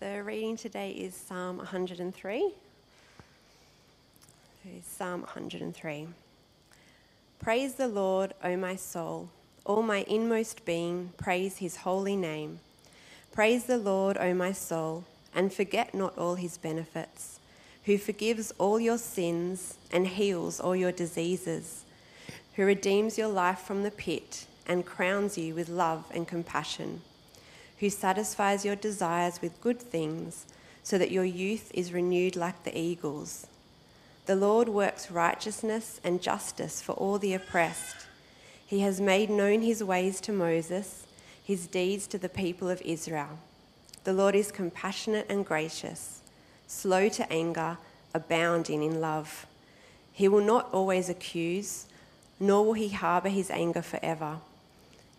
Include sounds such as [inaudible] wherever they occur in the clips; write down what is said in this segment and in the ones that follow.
The reading today is Psalm 103. Psalm 103. Praise the Lord, O my soul. All my inmost being, praise his holy name. Praise the Lord, O my soul, and forget not all his benefits, who forgives all your sins and heals all your diseases, who redeems your life from the pit and crowns you with love and compassion who satisfies your desires with good things, so that your youth is renewed like the eagles. The Lord works righteousness and justice for all the oppressed. He has made known his ways to Moses, his deeds to the people of Israel. The Lord is compassionate and gracious, slow to anger, abounding in love. He will not always accuse, nor will he harbour his anger forever.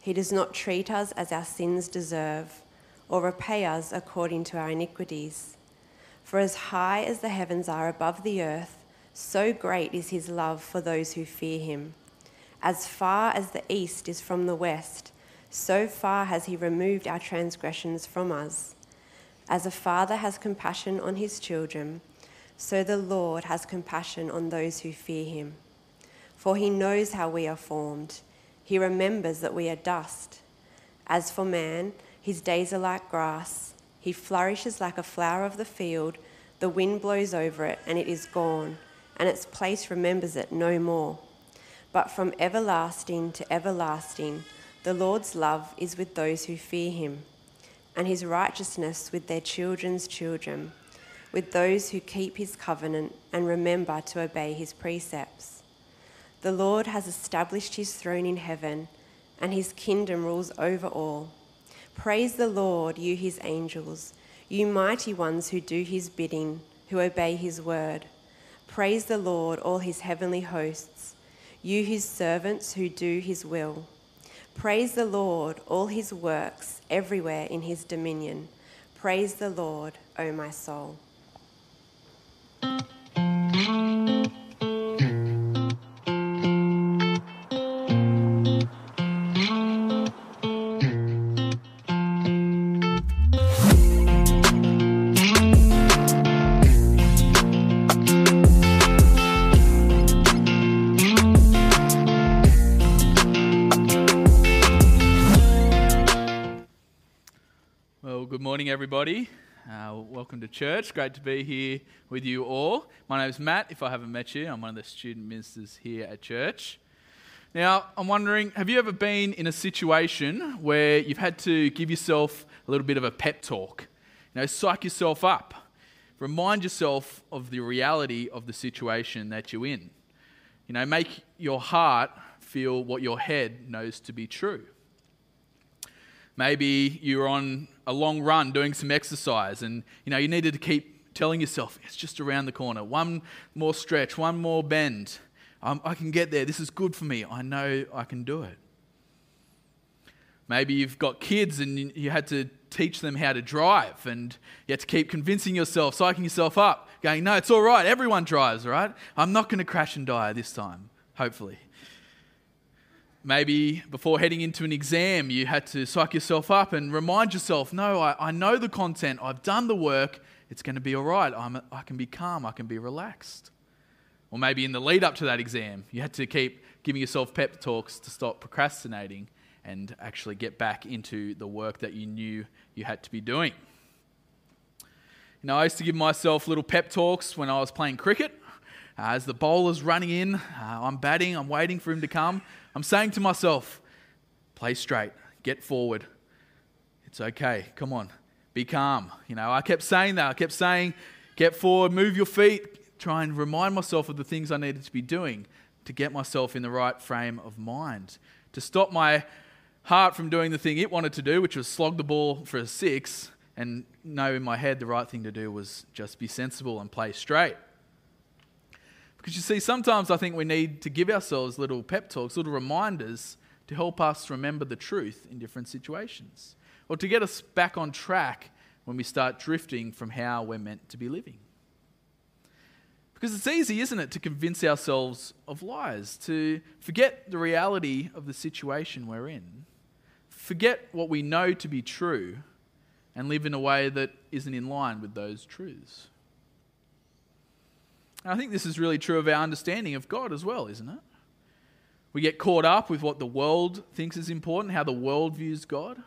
He does not treat us as our sins deserve, or repay us according to our iniquities. For as high as the heavens are above the earth, so great is his love for those who fear him. As far as the east is from the west, so far has he removed our transgressions from us. As a father has compassion on his children, so the Lord has compassion on those who fear him. For he knows how we are formed. He remembers that we are dust. As for man, his days are like grass. He flourishes like a flower of the field. The wind blows over it, and it is gone, and its place remembers it no more. But from everlasting to everlasting, the Lord's love is with those who fear him, and his righteousness with their children's children, with those who keep his covenant and remember to obey his precepts. The Lord has established his throne in heaven, and his kingdom rules over all. Praise the Lord, you his angels, you mighty ones who do his bidding, who obey his word. Praise the Lord, all his heavenly hosts, you his servants who do his will. Praise the Lord, all his works, everywhere in his dominion. Praise the Lord, O my soul. Everybody. Uh, welcome to church. Great to be here with you all. My name is Matt. If I haven't met you, I'm one of the student ministers here at church. Now, I'm wondering have you ever been in a situation where you've had to give yourself a little bit of a pep talk? You know, psych yourself up. Remind yourself of the reality of the situation that you're in. You know, make your heart feel what your head knows to be true. Maybe you're on a long run doing some exercise and you know you needed to keep telling yourself it's just around the corner. One more stretch, one more bend. Um, I can get there. This is good for me. I know I can do it. Maybe you've got kids and you had to teach them how to drive and you had to keep convincing yourself, psyching yourself up, going, no, it's all right. Everyone drives, right? I'm not going to crash and die this time, hopefully. Maybe before heading into an exam, you had to psych yourself up and remind yourself, no, I, I know the content, I've done the work, it's going to be all right. I'm, I can be calm, I can be relaxed. Or maybe in the lead up to that exam, you had to keep giving yourself pep talks to stop procrastinating and actually get back into the work that you knew you had to be doing. You know, I used to give myself little pep talks when I was playing cricket. Uh, as the bowler's running in, uh, I'm batting, I'm waiting for him to come. I'm saying to myself, play straight, get forward. It's okay. Come on, be calm. You know, I kept saying that. I kept saying, get forward, move your feet, try and remind myself of the things I needed to be doing to get myself in the right frame of mind, to stop my heart from doing the thing it wanted to do, which was slog the ball for a six, and know in my head the right thing to do was just be sensible and play straight. Because you see, sometimes I think we need to give ourselves little pep talks, little reminders to help us remember the truth in different situations, or to get us back on track when we start drifting from how we're meant to be living. Because it's easy, isn't it, to convince ourselves of lies, to forget the reality of the situation we're in, forget what we know to be true, and live in a way that isn't in line with those truths. I think this is really true of our understanding of God as well, isn't it? We get caught up with what the world thinks is important, how the world views God.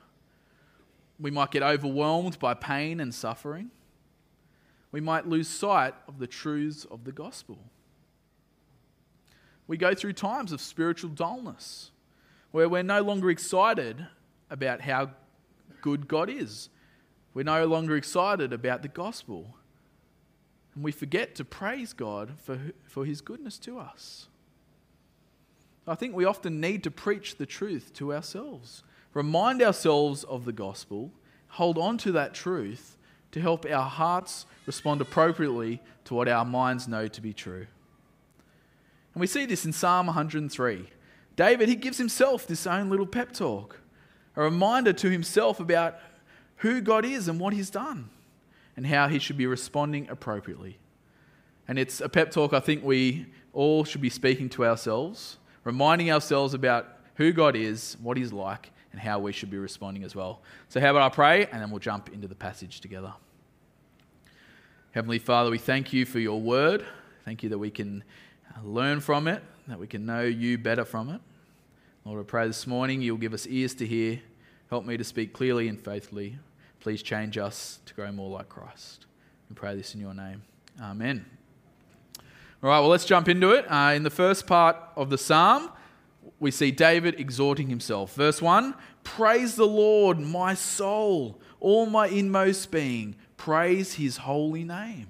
We might get overwhelmed by pain and suffering. We might lose sight of the truths of the gospel. We go through times of spiritual dullness where we're no longer excited about how good God is. We're no longer excited about the gospel. And we forget to praise God for, for his goodness to us. I think we often need to preach the truth to ourselves, remind ourselves of the gospel, hold on to that truth to help our hearts respond appropriately to what our minds know to be true. And we see this in Psalm 103. David, he gives himself this own little pep talk, a reminder to himself about who God is and what he's done, and how he should be responding appropriately. And it's a pep talk I think we all should be speaking to ourselves, reminding ourselves about who God is, what he's like, and how we should be responding as well. So, how about I pray, and then we'll jump into the passage together. Heavenly Father, we thank you for your word. Thank you that we can uh, learn from it, that we can know you better from it. Lord, I pray this morning you'll give us ears to hear. Help me to speak clearly and faithfully. Please change us to grow more like Christ. We pray this in your name. Amen. All right, well, let's jump into it. Uh, in the first part of the psalm, we see David exhorting himself. Verse 1 Praise the Lord, my soul, all my inmost being. Praise his holy name.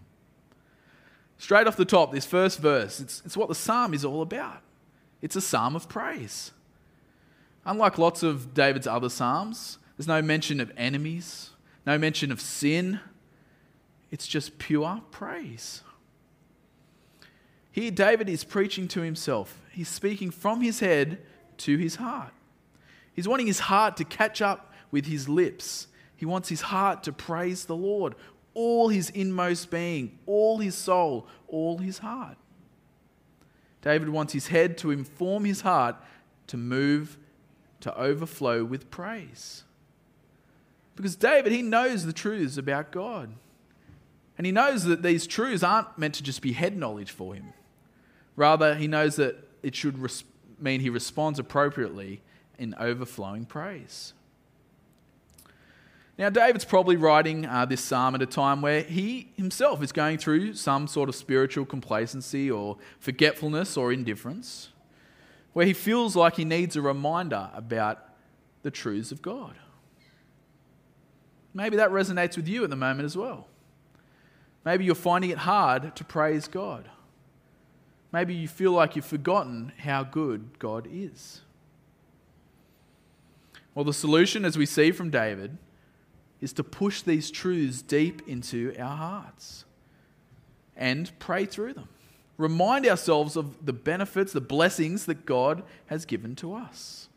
Straight off the top, this first verse, it's, it's what the psalm is all about. It's a psalm of praise. Unlike lots of David's other psalms, there's no mention of enemies, no mention of sin. It's just pure praise. Here, David is preaching to himself. He's speaking from his head to his heart. He's wanting his heart to catch up with his lips. He wants his heart to praise the Lord all his inmost being, all his soul, all his heart. David wants his head to inform his heart to move to overflow with praise. Because David, he knows the truths about God. And he knows that these truths aren't meant to just be head knowledge for him. Rather, he knows that it should res- mean he responds appropriately in overflowing praise. Now, David's probably writing uh, this psalm at a time where he himself is going through some sort of spiritual complacency or forgetfulness or indifference, where he feels like he needs a reminder about the truths of God. Maybe that resonates with you at the moment as well. Maybe you're finding it hard to praise God. Maybe you feel like you've forgotten how good God is. Well, the solution, as we see from David, is to push these truths deep into our hearts and pray through them. Remind ourselves of the benefits, the blessings that God has given to us.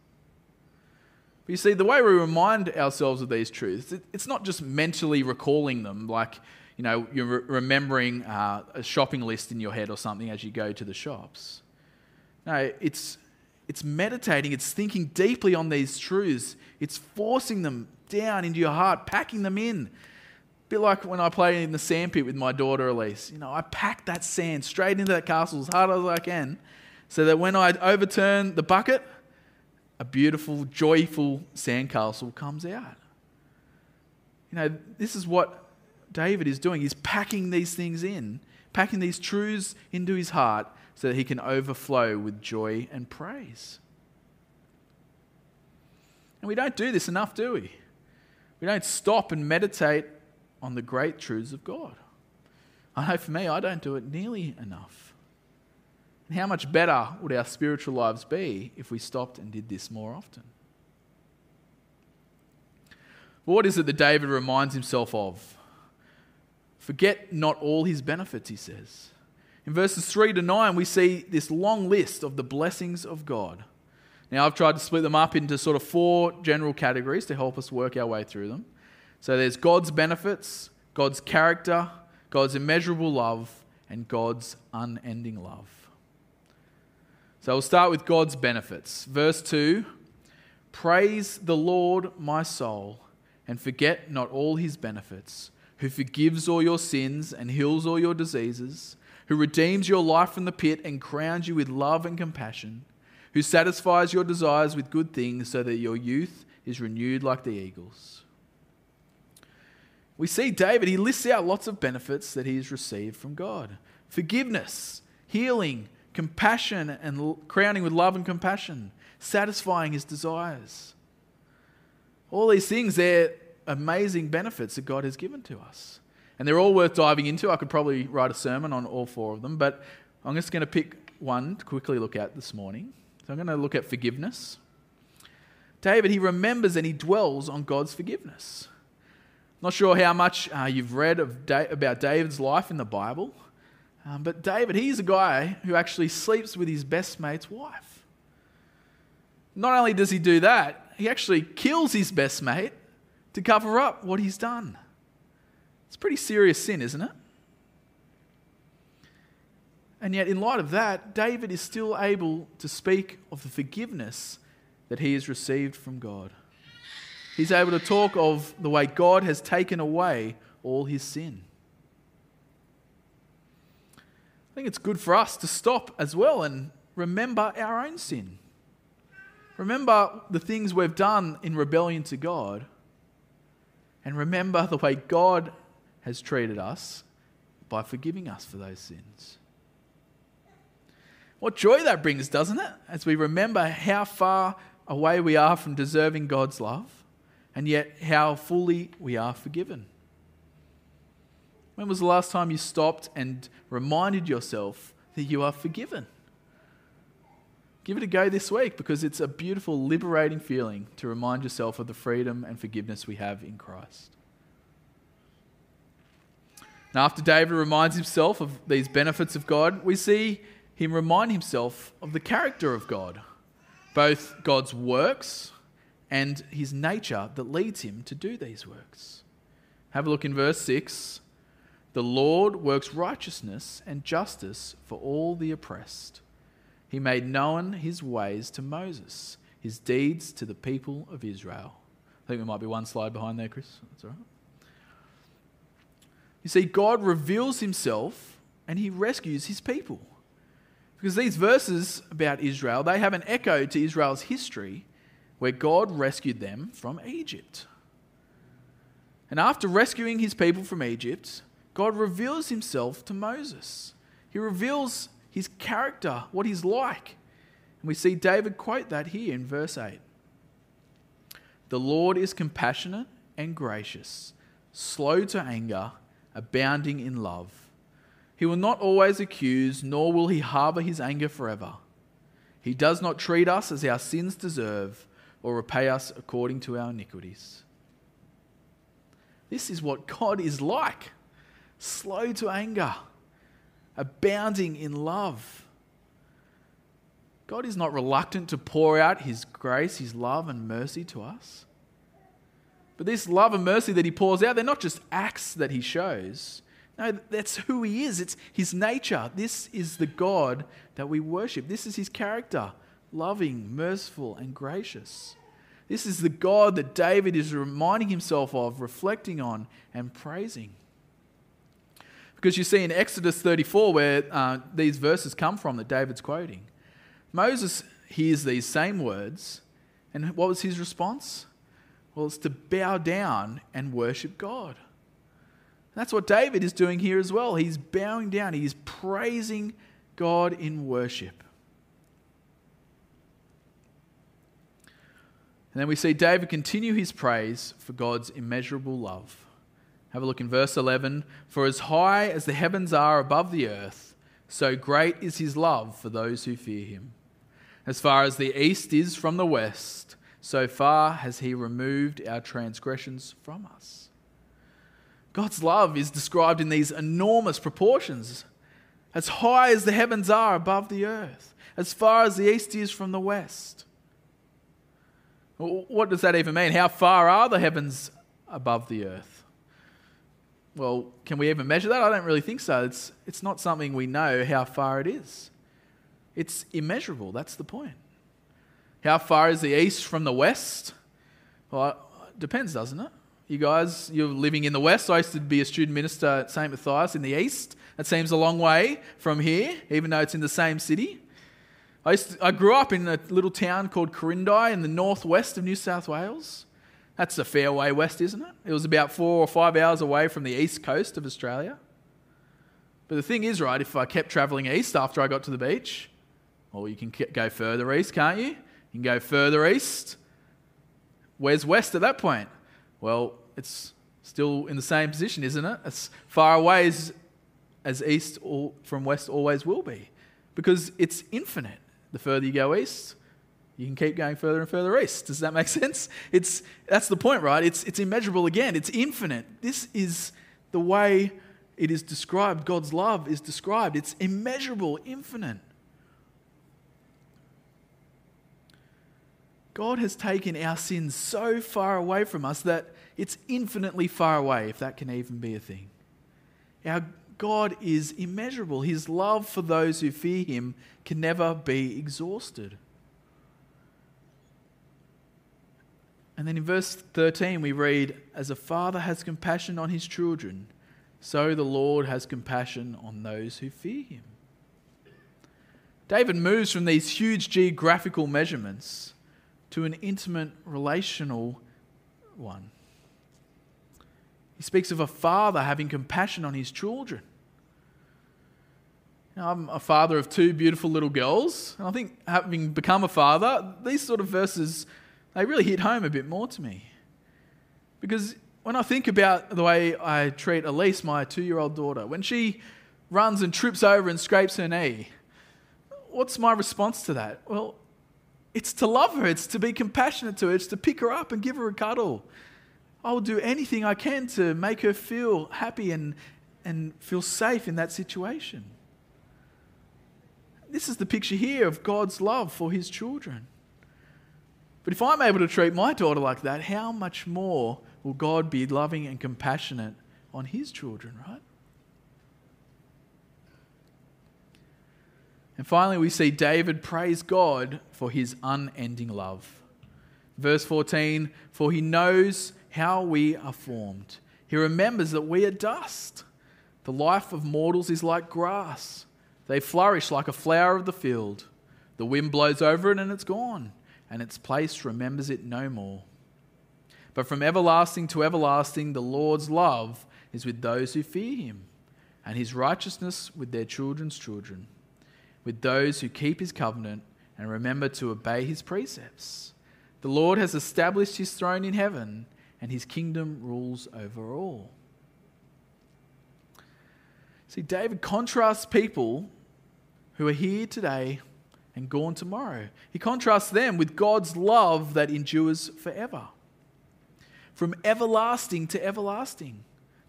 But you see, the way we remind ourselves of these truths, it's not just mentally recalling them, like you know you're remembering uh, a shopping list in your head or something as you go to the shops. No, it's it's meditating, it's thinking deeply on these truths, it's forcing them down into your heart, packing them in. A bit like when I play in the sandpit with my daughter Elise. You know, I pack that sand straight into that castle as hard as I can so that when I overturn the bucket, a beautiful, joyful sandcastle comes out. You know, this is what David is doing. He's packing these things in, packing these truths into his heart so that he can overflow with joy and praise. And we don't do this enough, do we? We don't stop and meditate on the great truths of God. I know for me, I don't do it nearly enough. And how much better would our spiritual lives be if we stopped and did this more often? what is it that David reminds himself of? Forget not all his benefits, he says. In verses 3 to 9, we see this long list of the blessings of God. Now, I've tried to split them up into sort of four general categories to help us work our way through them. So there's God's benefits, God's character, God's immeasurable love, and God's unending love. So we'll start with God's benefits. Verse 2 Praise the Lord, my soul, and forget not all his benefits, who forgives all your sins and heals all your diseases, who redeems your life from the pit and crowns you with love and compassion, who satisfies your desires with good things so that your youth is renewed like the eagles. We see David, he lists out lots of benefits that he's received from God forgiveness, healing, compassion, and crowning with love and compassion, satisfying his desires. All these things, they're amazing benefits that God has given to us. And they're all worth diving into. I could probably write a sermon on all four of them, but I'm just going to pick one to quickly look at this morning. So I'm going to look at forgiveness. David, he remembers and he dwells on God's forgiveness. Not sure how much uh, you've read da- about David's life in the Bible, um, but David, he's a guy who actually sleeps with his best mate's wife. Not only does he do that, he actually kills his best mate to cover up what he's done. It's pretty serious sin, isn't it? And yet, in light of that, David is still able to speak of the forgiveness that he has received from God. He's able to talk of the way God has taken away all his sin. I think it's good for us to stop as well and remember our own sin. Remember the things we've done in rebellion to God. And remember the way God has treated us by forgiving us for those sins. What joy that brings, doesn't it? As we remember how far away we are from deserving God's love, and yet how fully we are forgiven. When was the last time you stopped and reminded yourself that you are forgiven? Give it a go this week because it's a beautiful, liberating feeling to remind yourself of the freedom and forgiveness we have in Christ. Now, after David reminds himself of these benefits of God, we see him remind himself of the character of God, both God's works and his nature that leads him to do these works. Have a look in verse 6. The Lord works righteousness and justice for all the oppressed. He made known his ways to Moses, his deeds to the people of Israel. I think there might be one slide behind there, Chris. That's all right. You see, God reveals himself and he rescues his people. Because these verses about Israel, they have an echo to Israel's history where God rescued them from Egypt. And after rescuing his people from Egypt, God reveals himself to Moses. He reveals his character, what he's like. And we see David quote that here in verse 8. The Lord is compassionate and gracious, slow to anger, abounding in love. He will not always accuse, nor will he harbor his anger forever. He does not treat us as our sins deserve, or repay us according to our iniquities. This is what God is like slow to anger, abounding in love. God is not reluctant to pour out His grace, His love, and mercy to us. But this love and mercy that He pours out, they're not just acts that He shows. No, that's who He is. It's His nature. This is the God that we worship. This is His character loving, merciful, and gracious. This is the God that David is reminding himself of, reflecting on, and praising. Because you see in Exodus 34, where uh, these verses come from that David's quoting, Moses hears these same words, and what was his response? Well, it's to bow down and worship God. That's what David is doing here as well. He's bowing down, he's praising God in worship. And then we see David continue his praise for God's immeasurable love. Have a look in verse 11. For as high as the heavens are above the earth, so great is his love for those who fear him. As far as the east is from the west, so far has he removed our transgressions from us. God's love is described in these enormous proportions. As high as the heavens are above the earth, as far as the east is from the west. What does that even mean? How far are the heavens above the earth? Well, can we even measure that? I don't really think so. It's, it's not something we know how far it is. It's immeasurable. That's the point. How far is the east from the west? Well, it depends, doesn't it? You guys, you're living in the west. I used to be a student minister at St. Matthias in the east. That seems a long way from here, even though it's in the same city. I, to, I grew up in a little town called Quirindi in the northwest of New South Wales. That's a fair way west, isn't it? It was about four or five hours away from the east coast of Australia. But the thing is, right, if I kept travelling east after I got to the beach, well, you can go further east, can't you? You can go further east. Where's west at that point? Well, it's still in the same position, isn't it? As far away as, as east from west always will be because it's infinite. The further you go east, you can keep going further and further east. Does that make [laughs] sense? It's, that's the point, right? It's, it's immeasurable again, it's infinite. This is the way it is described. God's love is described. It's immeasurable, infinite. God has taken our sins so far away from us that it's infinitely far away, if that can even be a thing. Our God is immeasurable. His love for those who fear Him can never be exhausted. And then in verse 13, we read, As a father has compassion on his children, so the Lord has compassion on those who fear him. David moves from these huge geographical measurements to an intimate relational one. He speaks of a father having compassion on his children. Now, I'm a father of two beautiful little girls, and I think having become a father, these sort of verses they really hit home a bit more to me. Because when I think about the way I treat Elise, my two year old daughter, when she runs and trips over and scrapes her knee, what's my response to that? Well, it's to love her, it's to be compassionate to her, it's to pick her up and give her a cuddle. I will do anything I can to make her feel happy and, and feel safe in that situation. This is the picture here of God's love for his children. But if I'm able to treat my daughter like that, how much more will God be loving and compassionate on his children, right? And finally, we see David praise God for his unending love. Verse 14 For he knows how we are formed, he remembers that we are dust. The life of mortals is like grass, they flourish like a flower of the field. The wind blows over it and it's gone and its place remembers it no more. But from everlasting to everlasting, the Lord's love is with those who fear him, and his righteousness with their children's children, with those who keep his covenant and remember to obey his precepts. The Lord has established his throne in heaven, and his kingdom rules over all. See, David contrasts people who are here today and gone tomorrow. He contrasts them with God's love that endures forever. From everlasting to everlasting,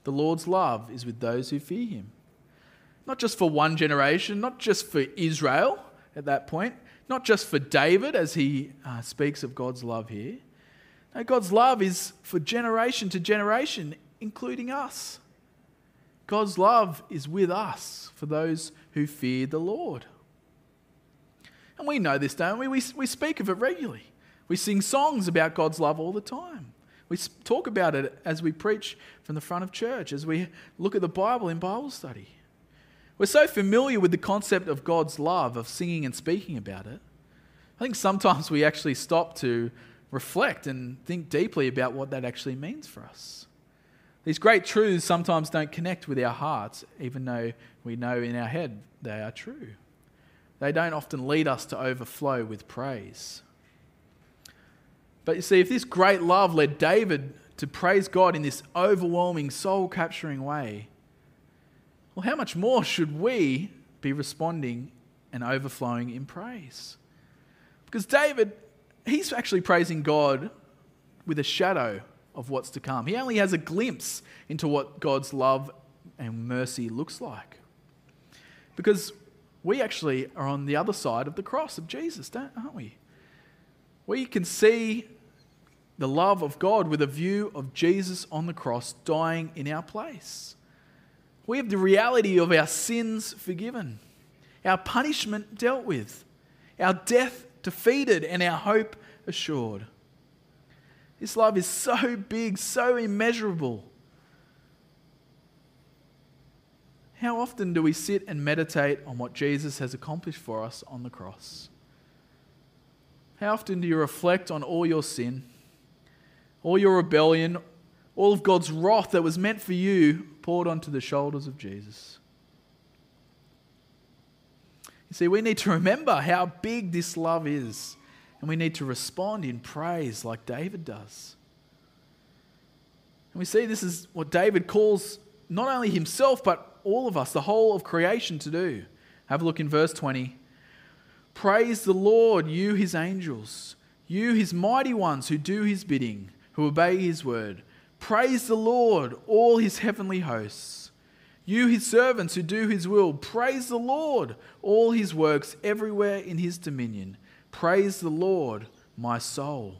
the Lord's love is with those who fear him. Not just for one generation, not just for Israel at that point, not just for David as he uh, speaks of God's love here. No, God's love is for generation to generation, including us. God's love is with us for those who fear the Lord. And we know this, don't we? We, we speak of it regularly. We sing songs about God's love all the time. We talk about it as we preach from the front of church, as we look at the Bible in Bible study. We're so familiar with the concept of God's love, of singing and speaking about it. I think sometimes we actually stop to reflect and think deeply about what that actually means for us. These great truths sometimes don't connect with our hearts, even though we know in our head they are true they don't often lead us to overflow with praise. But you see, if this great love led David to praise God in this overwhelming, soul capturing way, well, how much more should we be responding and overflowing in praise? Because David, he's actually praising God with a shadow of what's to come. He only has a glimpse into what God's love and mercy looks like. Because we actually are on the other side of the cross of Jesus, aren't we? We can see the love of God with a view of Jesus on the cross dying in our place. We have the reality of our sins forgiven, our punishment dealt with, our death defeated, and our hope assured. This love is so big, so immeasurable. How often do we sit and meditate on what Jesus has accomplished for us on the cross? How often do you reflect on all your sin, all your rebellion, all of God's wrath that was meant for you poured onto the shoulders of Jesus? You see, we need to remember how big this love is, and we need to respond in praise like David does. And we see this is what David calls not only himself, but all of us, the whole of creation, to do. Have a look in verse 20. Praise the Lord, you his angels, you his mighty ones who do his bidding, who obey his word. Praise the Lord, all his heavenly hosts. You, his servants who do his will, praise the Lord, all his works everywhere in his dominion. Praise the Lord, my soul.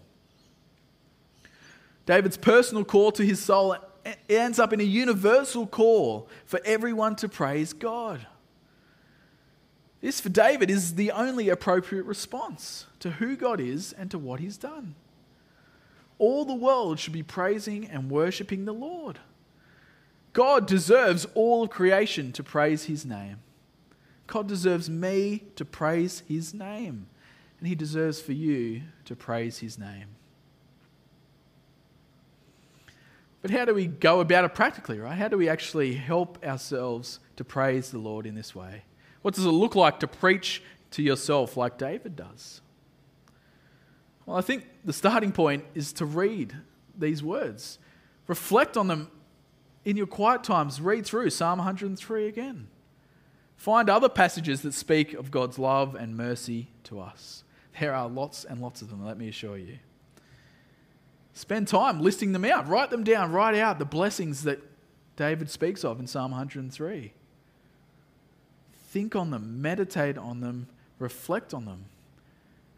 David's personal call to his soul it ends up in a universal call for everyone to praise God. This, for David, is the only appropriate response to who God is and to what he's done. All the world should be praising and worshipping the Lord. God deserves all of creation to praise his name. God deserves me to praise his name. And he deserves for you to praise his name. But how do we go about it practically, right? How do we actually help ourselves to praise the Lord in this way? What does it look like to preach to yourself like David does? Well, I think the starting point is to read these words, reflect on them in your quiet times, read through Psalm 103 again. Find other passages that speak of God's love and mercy to us. There are lots and lots of them, let me assure you. Spend time listing them out. Write them down. Write out the blessings that David speaks of in Psalm 103. Think on them, meditate on them, reflect on them.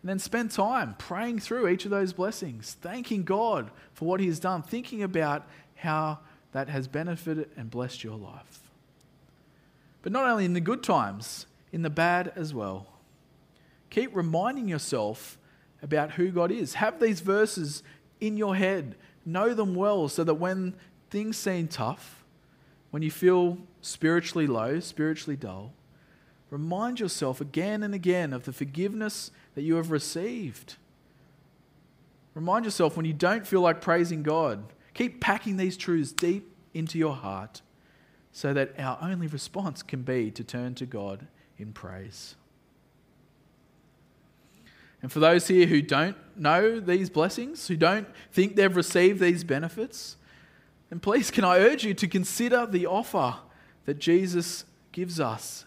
And then spend time praying through each of those blessings, thanking God for what He has done, thinking about how that has benefited and blessed your life. But not only in the good times, in the bad as well. Keep reminding yourself about who God is. Have these verses in your head. Know them well so that when things seem tough, when you feel spiritually low, spiritually dull, remind yourself again and again of the forgiveness that you have received. Remind yourself when you don't feel like praising God. Keep packing these truths deep into your heart so that our only response can be to turn to God in praise. And for those here who don't know these blessings, who don't think they've received these benefits, then please can I urge you to consider the offer that Jesus gives us.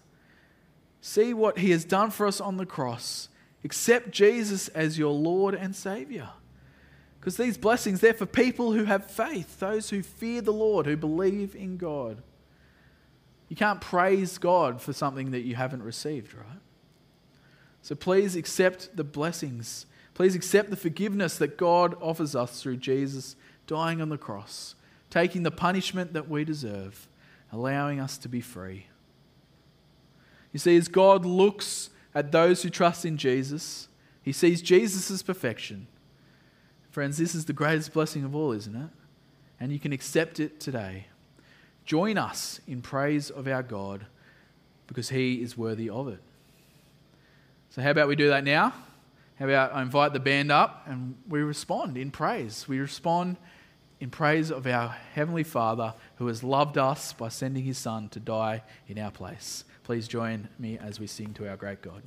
See what he has done for us on the cross. Accept Jesus as your Lord and Savior. Because these blessings, they're for people who have faith, those who fear the Lord, who believe in God. You can't praise God for something that you haven't received, right? So please accept the blessings. Please accept the forgiveness that God offers us through Jesus dying on the cross, taking the punishment that we deserve, allowing us to be free. You see, as God looks at those who trust in Jesus, he sees Jesus' perfection. Friends, this is the greatest blessing of all, isn't it? And you can accept it today. Join us in praise of our God because he is worthy of it. So, how about we do that now? How about I invite the band up and we respond in praise? We respond in praise of our Heavenly Father who has loved us by sending His Son to die in our place. Please join me as we sing to our great God.